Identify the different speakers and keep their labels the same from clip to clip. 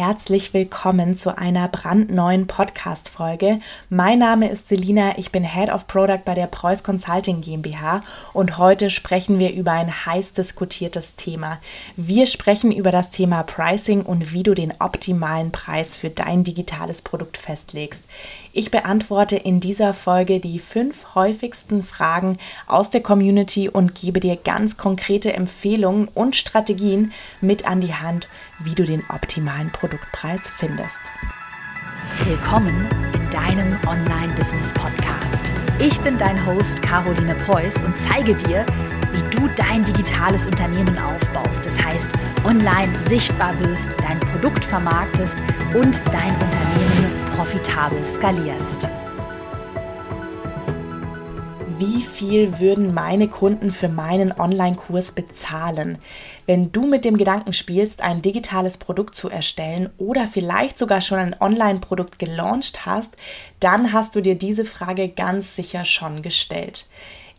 Speaker 1: herzlich willkommen zu einer brandneuen Podcast-Folge. Mein Name ist Selina, ich bin Head of Product bei der Preuß Consulting GmbH und heute sprechen wir über ein heiß diskutiertes Thema. Wir sprechen über das Thema Pricing und wie du den optimalen Preis für dein digitales Produkt festlegst. Ich beantworte in dieser Folge die fünf häufigsten Fragen aus der Community und gebe dir ganz konkrete Empfehlungen und Strategien mit an die Hand, wie du den optimalen Produktpreis findest.
Speaker 2: Willkommen in deinem Online-Business-Podcast. Ich bin dein Host Caroline Preuß und zeige dir, wie du dein digitales Unternehmen aufbaust. Das heißt, online sichtbar wirst, dein Produkt vermarktest und dein Unternehmen profitabel skalierst.
Speaker 1: Wie viel würden meine Kunden für meinen Online-Kurs bezahlen? Wenn du mit dem Gedanken spielst, ein digitales Produkt zu erstellen oder vielleicht sogar schon ein Online-Produkt gelauncht hast, dann hast du dir diese Frage ganz sicher schon gestellt.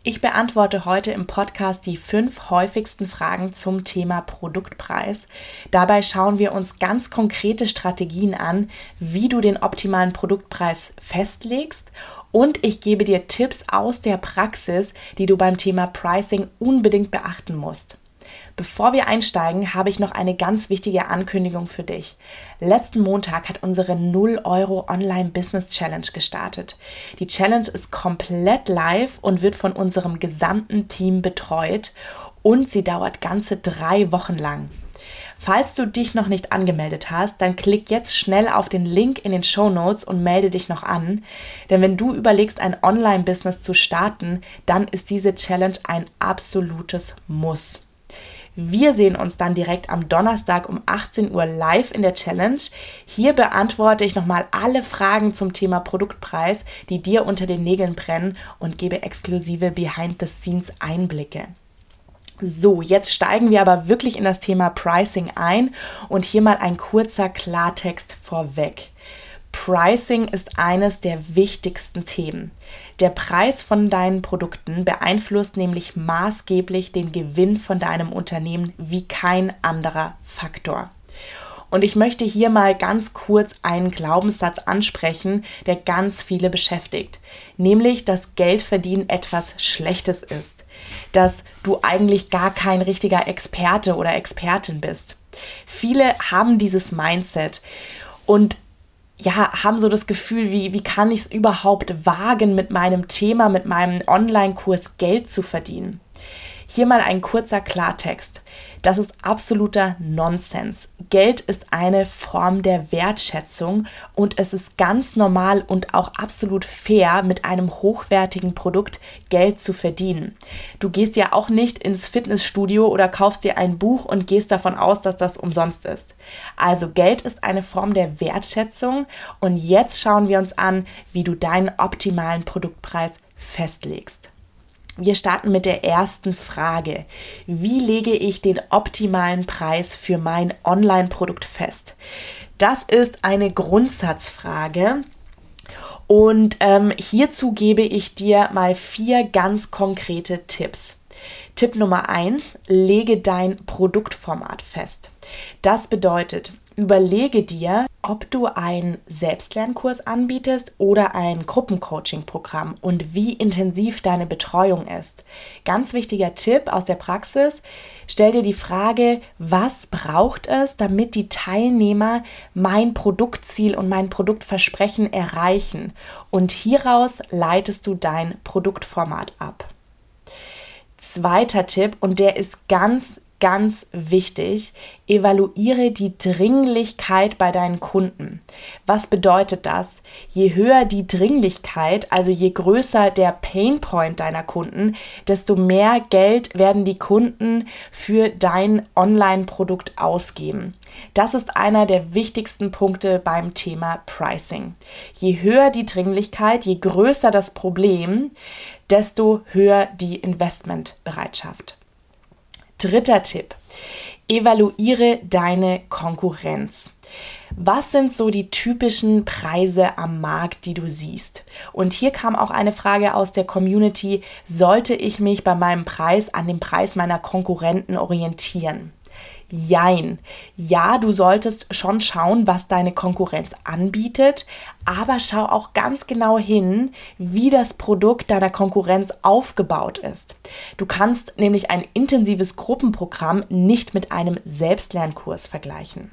Speaker 1: Ich beantworte heute im Podcast die fünf häufigsten Fragen zum Thema Produktpreis. Dabei schauen wir uns ganz konkrete Strategien an, wie du den optimalen Produktpreis festlegst und ich gebe dir Tipps aus der Praxis, die du beim Thema Pricing unbedingt beachten musst. Bevor wir einsteigen, habe ich noch eine ganz wichtige Ankündigung für dich. Letzten Montag hat unsere 0 Euro Online Business Challenge gestartet. Die Challenge ist komplett live und wird von unserem gesamten Team betreut und sie dauert ganze drei Wochen lang. Falls du dich noch nicht angemeldet hast, dann klick jetzt schnell auf den Link in den Show Notes und melde dich noch an. Denn wenn du überlegst, ein Online-Business zu starten, dann ist diese Challenge ein absolutes Muss. Wir sehen uns dann direkt am Donnerstag um 18 Uhr live in der Challenge. Hier beantworte ich nochmal alle Fragen zum Thema Produktpreis, die dir unter den Nägeln brennen und gebe exklusive Behind-the-Scenes-Einblicke. So, jetzt steigen wir aber wirklich in das Thema Pricing ein und hier mal ein kurzer Klartext vorweg. Pricing ist eines der wichtigsten Themen. Der Preis von deinen Produkten beeinflusst nämlich maßgeblich den Gewinn von deinem Unternehmen wie kein anderer Faktor. Und ich möchte hier mal ganz kurz einen Glaubenssatz ansprechen, der ganz viele beschäftigt. Nämlich, dass Geldverdienen etwas Schlechtes ist. Dass du eigentlich gar kein richtiger Experte oder Expertin bist. Viele haben dieses Mindset. Und ja, haben so das Gefühl, wie, wie kann ich es überhaupt wagen, mit meinem Thema, mit meinem Online-Kurs Geld zu verdienen? Hier mal ein kurzer Klartext. Das ist absoluter Nonsens. Geld ist eine Form der Wertschätzung und es ist ganz normal und auch absolut fair, mit einem hochwertigen Produkt Geld zu verdienen. Du gehst ja auch nicht ins Fitnessstudio oder kaufst dir ein Buch und gehst davon aus, dass das umsonst ist. Also Geld ist eine Form der Wertschätzung und jetzt schauen wir uns an, wie du deinen optimalen Produktpreis festlegst. Wir starten mit der ersten Frage. Wie lege ich den optimalen Preis für mein Online-Produkt fest? Das ist eine Grundsatzfrage. Und ähm, hierzu gebe ich dir mal vier ganz konkrete Tipps. Tipp Nummer eins: lege dein Produktformat fest. Das bedeutet, überlege dir, ob du einen Selbstlernkurs anbietest oder ein Gruppencoaching-Programm und wie intensiv deine Betreuung ist. Ganz wichtiger Tipp aus der Praxis, stell dir die Frage, was braucht es, damit die Teilnehmer mein Produktziel und mein Produktversprechen erreichen und hieraus leitest du dein Produktformat ab. Zweiter Tipp, und der ist ganz, ganz wichtig, evaluiere die Dringlichkeit bei deinen Kunden. Was bedeutet das? Je höher die Dringlichkeit, also je größer der Painpoint deiner Kunden, desto mehr Geld werden die Kunden für dein Online-Produkt ausgeben. Das ist einer der wichtigsten Punkte beim Thema Pricing. Je höher die Dringlichkeit, je größer das Problem, desto höher die Investmentbereitschaft. Dritter Tipp. Evaluiere deine Konkurrenz. Was sind so die typischen Preise am Markt, die du siehst? Und hier kam auch eine Frage aus der Community, sollte ich mich bei meinem Preis an dem Preis meiner Konkurrenten orientieren? Jein. Ja, du solltest schon schauen, was deine Konkurrenz anbietet, aber schau auch ganz genau hin, wie das Produkt deiner Konkurrenz aufgebaut ist. Du kannst nämlich ein intensives Gruppenprogramm nicht mit einem Selbstlernkurs vergleichen.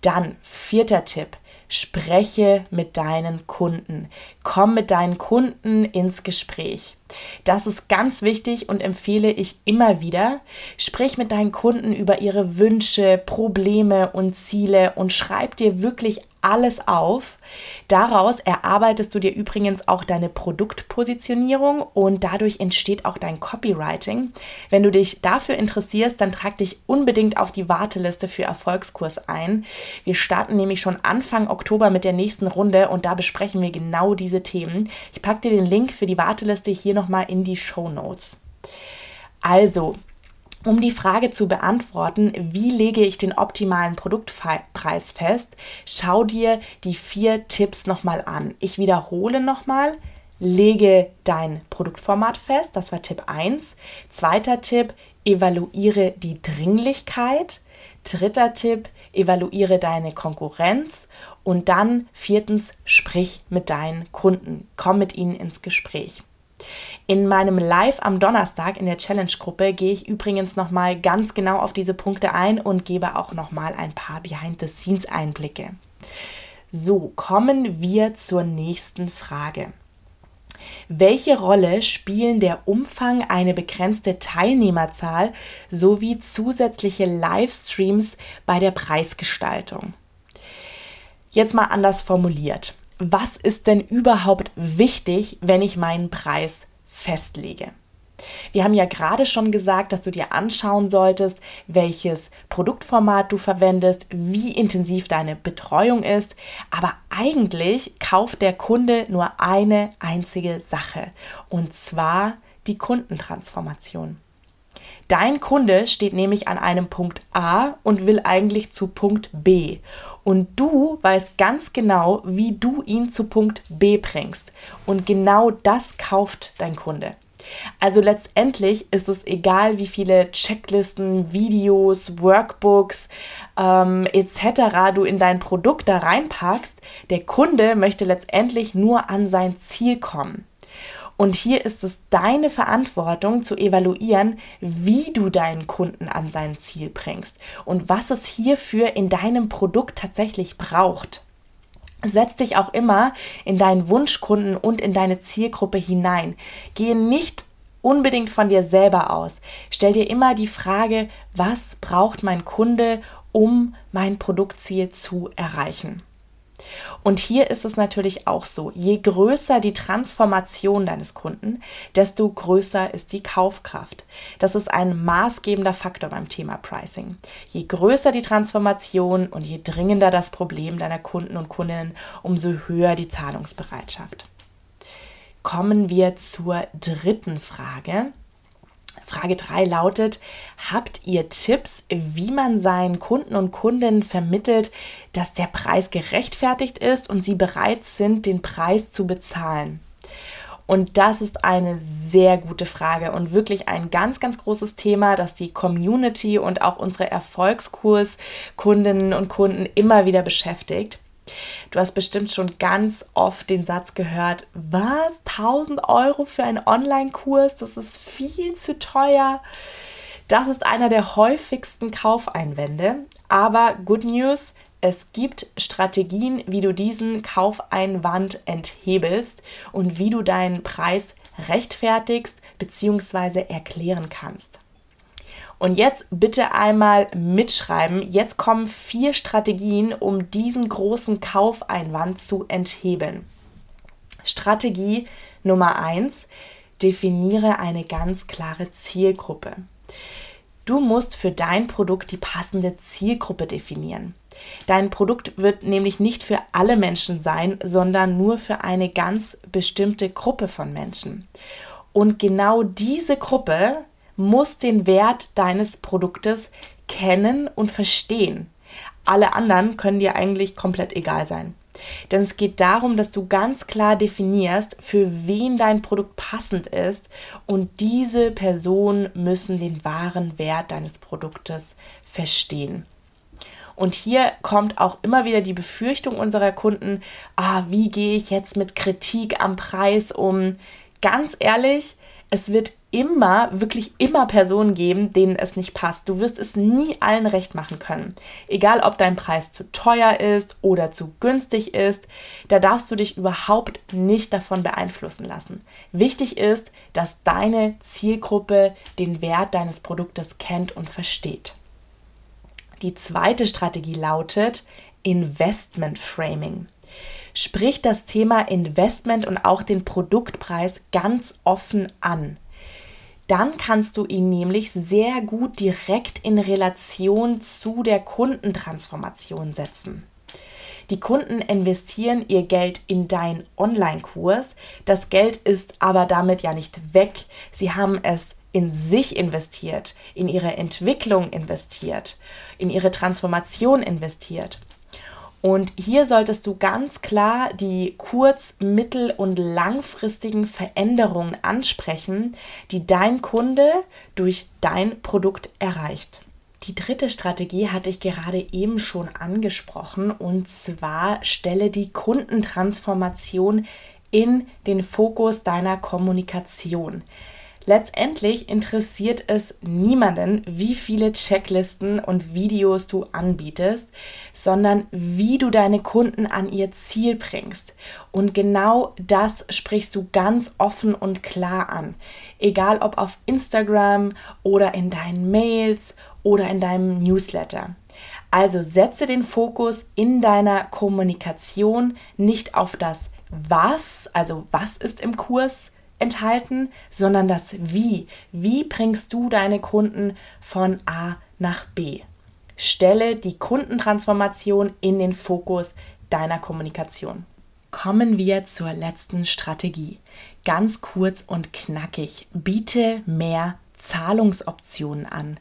Speaker 1: Dann vierter Tipp. Spreche mit deinen Kunden. Komm mit deinen Kunden ins Gespräch. Das ist ganz wichtig und empfehle ich immer wieder. Sprich mit deinen Kunden über ihre Wünsche, Probleme und Ziele und schreib dir wirklich alles auf. Daraus erarbeitest du dir übrigens auch deine Produktpositionierung und dadurch entsteht auch dein Copywriting. Wenn du dich dafür interessierst, dann trag dich unbedingt auf die Warteliste für Erfolgskurs ein. Wir starten nämlich schon Anfang Oktober mit der nächsten Runde und da besprechen wir genau diese Themen. Ich packe dir den Link für die Warteliste hier nochmal in die Show Notes. Also, um die Frage zu beantworten, wie lege ich den optimalen Produktpreis fest, schau dir die vier Tipps nochmal an. Ich wiederhole nochmal, lege dein Produktformat fest, das war Tipp 1. Zweiter Tipp, evaluiere die Dringlichkeit. Dritter Tipp, evaluiere deine Konkurrenz. Und dann viertens, sprich mit deinen Kunden, komm mit ihnen ins Gespräch. In meinem Live am Donnerstag in der Challenge-Gruppe gehe ich übrigens nochmal ganz genau auf diese Punkte ein und gebe auch nochmal ein paar Behind-the-Scenes-Einblicke. So, kommen wir zur nächsten Frage. Welche Rolle spielen der Umfang, eine begrenzte Teilnehmerzahl sowie zusätzliche Livestreams bei der Preisgestaltung? Jetzt mal anders formuliert was ist denn überhaupt wichtig, wenn ich meinen Preis festlege? Wir haben ja gerade schon gesagt, dass du dir anschauen solltest, welches Produktformat du verwendest, wie intensiv deine Betreuung ist. Aber eigentlich kauft der Kunde nur eine einzige Sache, und zwar die Kundentransformation. Dein Kunde steht nämlich an einem Punkt A und will eigentlich zu Punkt B. Und du weißt ganz genau, wie du ihn zu Punkt B bringst. Und genau das kauft dein Kunde. Also letztendlich ist es egal, wie viele Checklisten, Videos, Workbooks ähm, etc. du in dein Produkt da reinpackst. Der Kunde möchte letztendlich nur an sein Ziel kommen. Und hier ist es deine Verantwortung zu evaluieren, wie du deinen Kunden an sein Ziel bringst und was es hierfür in deinem Produkt tatsächlich braucht. Setz dich auch immer in deinen Wunschkunden und in deine Zielgruppe hinein. Gehe nicht unbedingt von dir selber aus. Stell dir immer die Frage, was braucht mein Kunde, um mein Produktziel zu erreichen? Und hier ist es natürlich auch so, je größer die Transformation deines Kunden, desto größer ist die Kaufkraft. Das ist ein maßgebender Faktor beim Thema Pricing. Je größer die Transformation und je dringender das Problem deiner Kunden und Kundinnen, umso höher die Zahlungsbereitschaft. Kommen wir zur dritten Frage. Frage 3 lautet, habt ihr Tipps, wie man seinen Kunden und Kundinnen vermittelt, dass der Preis gerechtfertigt ist und sie bereit sind, den Preis zu bezahlen? Und das ist eine sehr gute Frage und wirklich ein ganz, ganz großes Thema, das die Community und auch unsere Erfolgskurskundinnen und Kunden immer wieder beschäftigt. Du hast bestimmt schon ganz oft den Satz gehört, was, 1000 Euro für einen Online-Kurs, das ist viel zu teuer. Das ist einer der häufigsten Kaufeinwände. Aber good news, es gibt Strategien, wie du diesen Kaufeinwand enthebelst und wie du deinen Preis rechtfertigst bzw. erklären kannst. Und jetzt bitte einmal mitschreiben. Jetzt kommen vier Strategien, um diesen großen Kaufeinwand zu enthebeln. Strategie Nummer eins: Definiere eine ganz klare Zielgruppe. Du musst für dein Produkt die passende Zielgruppe definieren. Dein Produkt wird nämlich nicht für alle Menschen sein, sondern nur für eine ganz bestimmte Gruppe von Menschen. Und genau diese Gruppe muss den Wert deines Produktes kennen und verstehen. Alle anderen können dir eigentlich komplett egal sein. Denn es geht darum, dass du ganz klar definierst, für wen dein Produkt passend ist und diese Personen müssen den wahren Wert deines Produktes verstehen. Und hier kommt auch immer wieder die Befürchtung unserer Kunden, ah, wie gehe ich jetzt mit Kritik am Preis um? Ganz ehrlich, es wird immer, wirklich immer Personen geben, denen es nicht passt. Du wirst es nie allen recht machen können. Egal, ob dein Preis zu teuer ist oder zu günstig ist, da darfst du dich überhaupt nicht davon beeinflussen lassen. Wichtig ist, dass deine Zielgruppe den Wert deines Produktes kennt und versteht. Die zweite Strategie lautet Investment Framing. Sprich das Thema Investment und auch den Produktpreis ganz offen an. Dann kannst du ihn nämlich sehr gut direkt in Relation zu der Kundentransformation setzen. Die Kunden investieren ihr Geld in deinen Online-Kurs. Das Geld ist aber damit ja nicht weg. Sie haben es in sich investiert, in ihre Entwicklung investiert, in ihre Transformation investiert. Und hier solltest du ganz klar die kurz-, mittel- und langfristigen Veränderungen ansprechen, die dein Kunde durch dein Produkt erreicht. Die dritte Strategie hatte ich gerade eben schon angesprochen und zwar stelle die Kundentransformation in den Fokus deiner Kommunikation. Letztendlich interessiert es niemanden, wie viele Checklisten und Videos du anbietest, sondern wie du deine Kunden an ihr Ziel bringst. Und genau das sprichst du ganz offen und klar an. Egal ob auf Instagram oder in deinen Mails oder in deinem Newsletter. Also setze den Fokus in deiner Kommunikation nicht auf das Was, also was ist im Kurs, enthalten, sondern das Wie. Wie bringst du deine Kunden von A nach B? Stelle die Kundentransformation in den Fokus deiner Kommunikation. Kommen wir zur letzten Strategie. Ganz kurz und knackig. Biete mehr Zahlungsoptionen an.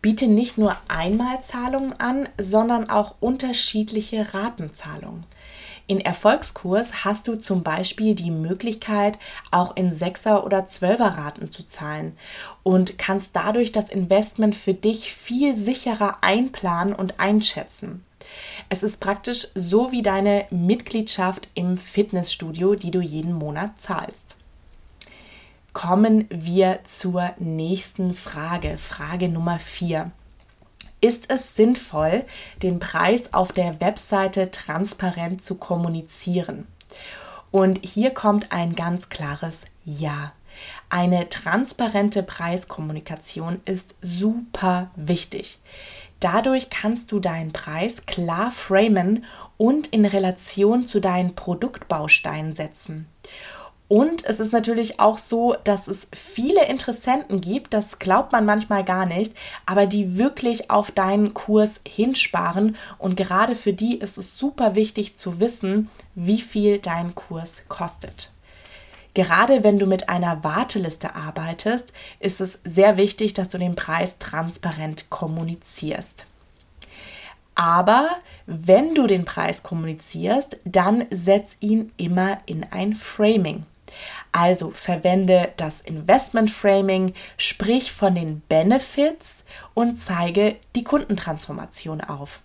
Speaker 1: Biete nicht nur Einmalzahlungen an, sondern auch unterschiedliche Ratenzahlungen. In Erfolgskurs hast du zum Beispiel die Möglichkeit, auch in Sechser- oder Zwölferraten zu zahlen und kannst dadurch das Investment für dich viel sicherer einplanen und einschätzen. Es ist praktisch so wie deine Mitgliedschaft im Fitnessstudio, die du jeden Monat zahlst. Kommen wir zur nächsten Frage, Frage Nummer 4 ist es sinnvoll, den Preis auf der Webseite transparent zu kommunizieren? Und hier kommt ein ganz klares Ja. Eine transparente Preiskommunikation ist super wichtig. Dadurch kannst du deinen Preis klar framen und in Relation zu deinen Produktbausteinen setzen. Und es ist natürlich auch so, dass es viele Interessenten gibt, das glaubt man manchmal gar nicht, aber die wirklich auf deinen Kurs hinsparen. Und gerade für die ist es super wichtig zu wissen, wie viel dein Kurs kostet. Gerade wenn du mit einer Warteliste arbeitest, ist es sehr wichtig, dass du den Preis transparent kommunizierst. Aber wenn du den Preis kommunizierst, dann setz ihn immer in ein Framing. Also verwende das Investment Framing, sprich von den Benefits und zeige die Kundentransformation auf.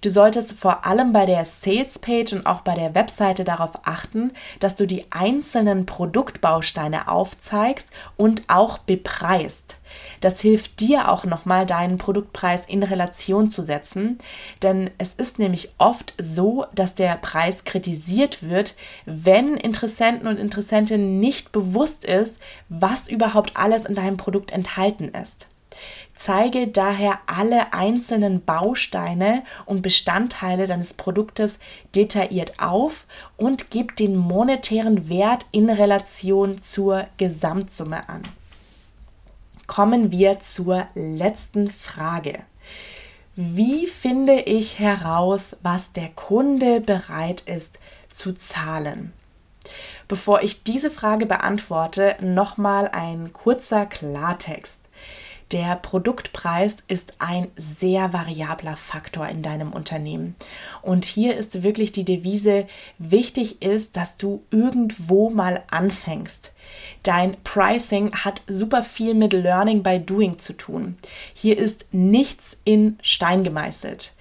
Speaker 1: Du solltest vor allem bei der Sales Page und auch bei der Webseite darauf achten, dass du die einzelnen Produktbausteine aufzeigst und auch bepreist. Das hilft dir auch nochmal, deinen Produktpreis in Relation zu setzen, denn es ist nämlich oft so, dass der Preis kritisiert wird, wenn Interessenten und Interessentinnen nicht bewusst ist, was überhaupt alles in deinem Produkt enthalten ist. Zeige daher alle einzelnen Bausteine und Bestandteile deines Produktes detailliert auf und gib den monetären Wert in Relation zur Gesamtsumme an. Kommen wir zur letzten Frage. Wie finde ich heraus, was der Kunde bereit ist zu zahlen? Bevor ich diese Frage beantworte, nochmal ein kurzer Klartext. Der Produktpreis ist ein sehr variabler Faktor in deinem Unternehmen. Und hier ist wirklich die Devise, wichtig ist, dass du irgendwo mal anfängst. Dein Pricing hat super viel mit Learning by Doing zu tun. Hier ist nichts in Stein gemeißelt.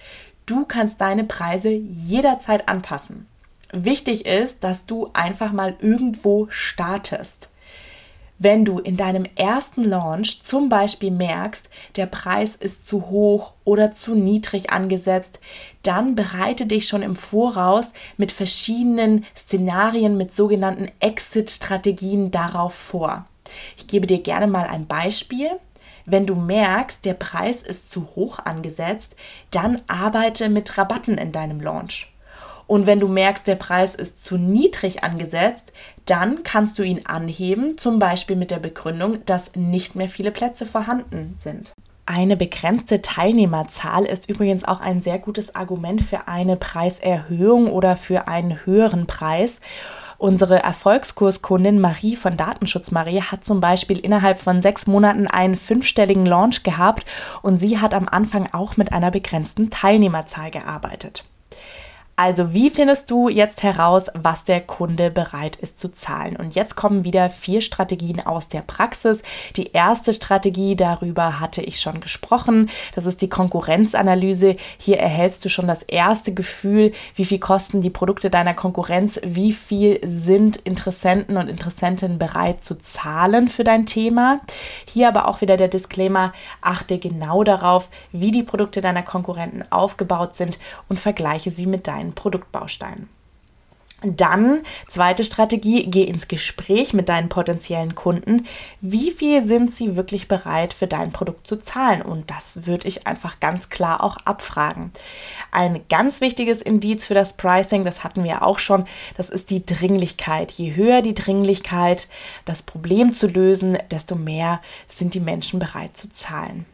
Speaker 1: Du kannst deine Preise jederzeit anpassen. Wichtig ist, dass du einfach mal irgendwo startest. Wenn du in deinem ersten Launch zum Beispiel merkst, der Preis ist zu hoch oder zu niedrig angesetzt, dann bereite dich schon im Voraus mit verschiedenen Szenarien, mit sogenannten Exit-Strategien darauf vor. Ich gebe dir gerne mal ein Beispiel. Wenn du merkst, der Preis ist zu hoch angesetzt, dann arbeite mit Rabatten in deinem Launch. Und wenn du merkst, der Preis ist zu niedrig angesetzt, dann kannst du ihn anheben, zum Beispiel mit der Begründung, dass nicht mehr viele Plätze vorhanden sind. Eine begrenzte Teilnehmerzahl ist übrigens auch ein sehr gutes Argument für eine Preiserhöhung oder für einen höheren Preis. Unsere Erfolgskurskundin Marie von Datenschutz Marie hat zum Beispiel innerhalb von sechs Monaten einen fünfstelligen Launch gehabt und sie hat am Anfang auch mit einer begrenzten Teilnehmerzahl gearbeitet. Also wie findest du jetzt heraus, was der Kunde bereit ist zu zahlen? Und jetzt kommen wieder vier Strategien aus der Praxis. Die erste Strategie, darüber hatte ich schon gesprochen, das ist die Konkurrenzanalyse. Hier erhältst du schon das erste Gefühl, wie viel kosten die Produkte deiner Konkurrenz, wie viel sind Interessenten und Interessentinnen bereit zu zahlen für dein Thema. Hier aber auch wieder der Disclaimer, achte genau darauf, wie die Produkte deiner Konkurrenten aufgebaut sind und vergleiche sie mit deinen deinen Produktbausteinen. Dann, zweite Strategie, geh ins Gespräch mit deinen potenziellen Kunden. Wie viel sind sie wirklich bereit für dein Produkt zu zahlen? Und das würde ich einfach ganz klar auch abfragen. Ein ganz wichtiges Indiz für das Pricing, das hatten wir auch schon, das ist die Dringlichkeit. Je höher die Dringlichkeit, das Problem zu lösen, desto mehr sind die Menschen bereit zu zahlen.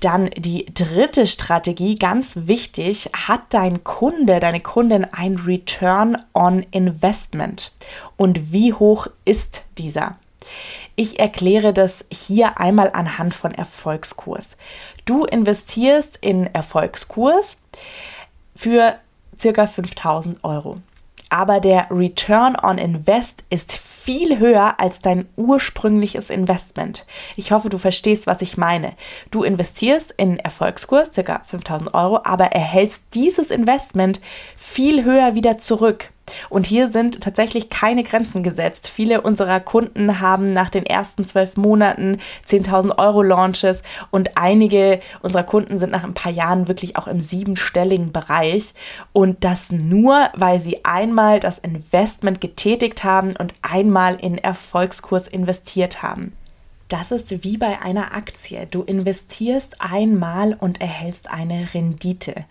Speaker 1: Dann die dritte Strategie, ganz wichtig, hat dein Kunde, deine Kundin ein Return on Investment? Und wie hoch ist dieser? Ich erkläre das hier einmal anhand von Erfolgskurs. Du investierst in Erfolgskurs für circa 5000 Euro aber der Return on Invest ist viel höher als dein ursprüngliches Investment. Ich hoffe, du verstehst, was ich meine. Du investierst in Erfolgskurs, ca. 5000 Euro, aber erhältst dieses Investment viel höher wieder zurück. Und hier sind tatsächlich keine Grenzen gesetzt. Viele unserer Kunden haben nach den ersten zwölf Monaten 10.000 Euro Launches und einige unserer Kunden sind nach ein paar Jahren wirklich auch im siebenstelligen Bereich. Und das nur, weil sie einmal das Investment getätigt haben und einmal in Erfolgskurs investiert haben. Das ist wie bei einer Aktie. Du investierst einmal und erhältst eine Rendite.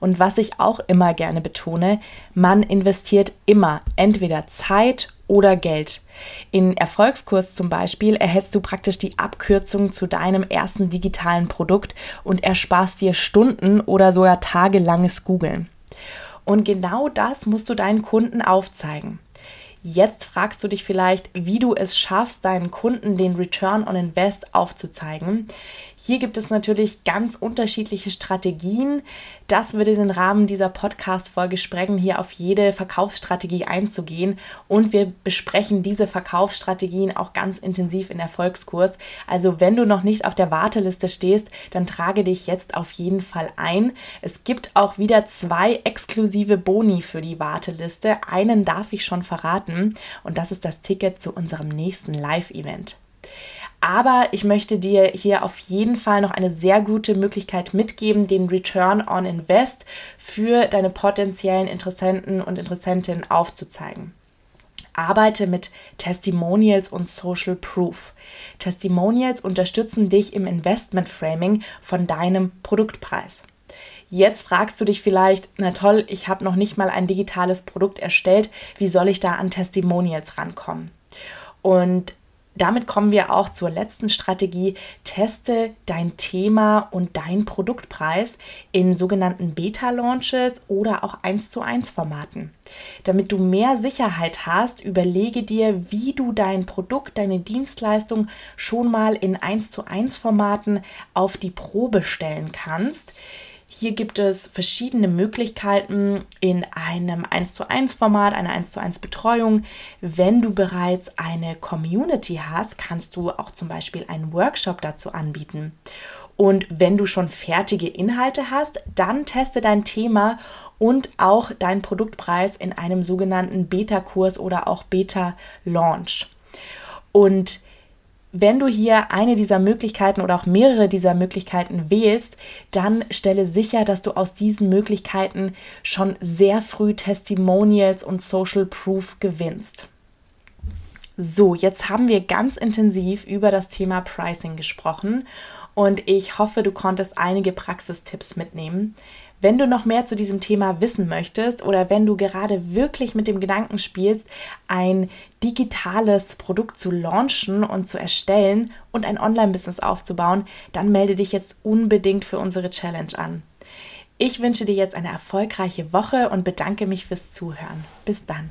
Speaker 1: Und was ich auch immer gerne betone, man investiert immer entweder Zeit oder Geld. In Erfolgskurs zum Beispiel erhältst du praktisch die Abkürzung zu deinem ersten digitalen Produkt und ersparst dir Stunden oder sogar tagelanges Googeln. Und genau das musst du deinen Kunden aufzeigen. Jetzt fragst du dich vielleicht, wie du es schaffst, deinen Kunden den Return on Invest aufzuzeigen. Hier gibt es natürlich ganz unterschiedliche Strategien. Das würde den Rahmen dieser Podcast-Folge sprengen, hier auf jede Verkaufsstrategie einzugehen. Und wir besprechen diese Verkaufsstrategien auch ganz intensiv in Erfolgskurs. Also wenn du noch nicht auf der Warteliste stehst, dann trage dich jetzt auf jeden Fall ein. Es gibt auch wieder zwei exklusive Boni für die Warteliste. Einen darf ich schon verraten und das ist das Ticket zu unserem nächsten Live-Event. Aber ich möchte dir hier auf jeden Fall noch eine sehr gute Möglichkeit mitgeben, den Return on Invest für deine potenziellen Interessenten und Interessentinnen aufzuzeigen. Arbeite mit Testimonials und Social Proof. Testimonials unterstützen dich im Investment Framing von deinem Produktpreis. Jetzt fragst du dich vielleicht, na toll, ich habe noch nicht mal ein digitales Produkt erstellt, wie soll ich da an Testimonials rankommen? Und damit kommen wir auch zur letzten Strategie. Teste dein Thema und dein Produktpreis in sogenannten Beta-Launches oder auch 1 zu 1 Formaten. Damit du mehr Sicherheit hast, überlege dir, wie du dein Produkt, deine Dienstleistung schon mal in 1 zu 1 Formaten auf die Probe stellen kannst. Hier gibt es verschiedene Möglichkeiten in einem 1 zu 1 Format, einer 1 zu 1 Betreuung. Wenn du bereits eine Community hast, kannst du auch zum Beispiel einen Workshop dazu anbieten. Und wenn du schon fertige Inhalte hast, dann teste dein Thema und auch deinen Produktpreis in einem sogenannten Beta-Kurs oder auch Beta-Launch. Und wenn du hier eine dieser Möglichkeiten oder auch mehrere dieser Möglichkeiten wählst, dann stelle sicher, dass du aus diesen Möglichkeiten schon sehr früh Testimonials und Social Proof gewinnst. So, jetzt haben wir ganz intensiv über das Thema Pricing gesprochen und ich hoffe, du konntest einige Praxistipps mitnehmen. Wenn du noch mehr zu diesem Thema wissen möchtest oder wenn du gerade wirklich mit dem Gedanken spielst, ein digitales Produkt zu launchen und zu erstellen und ein Online-Business aufzubauen, dann melde dich jetzt unbedingt für unsere Challenge an. Ich wünsche dir jetzt eine erfolgreiche Woche und bedanke mich fürs Zuhören. Bis dann.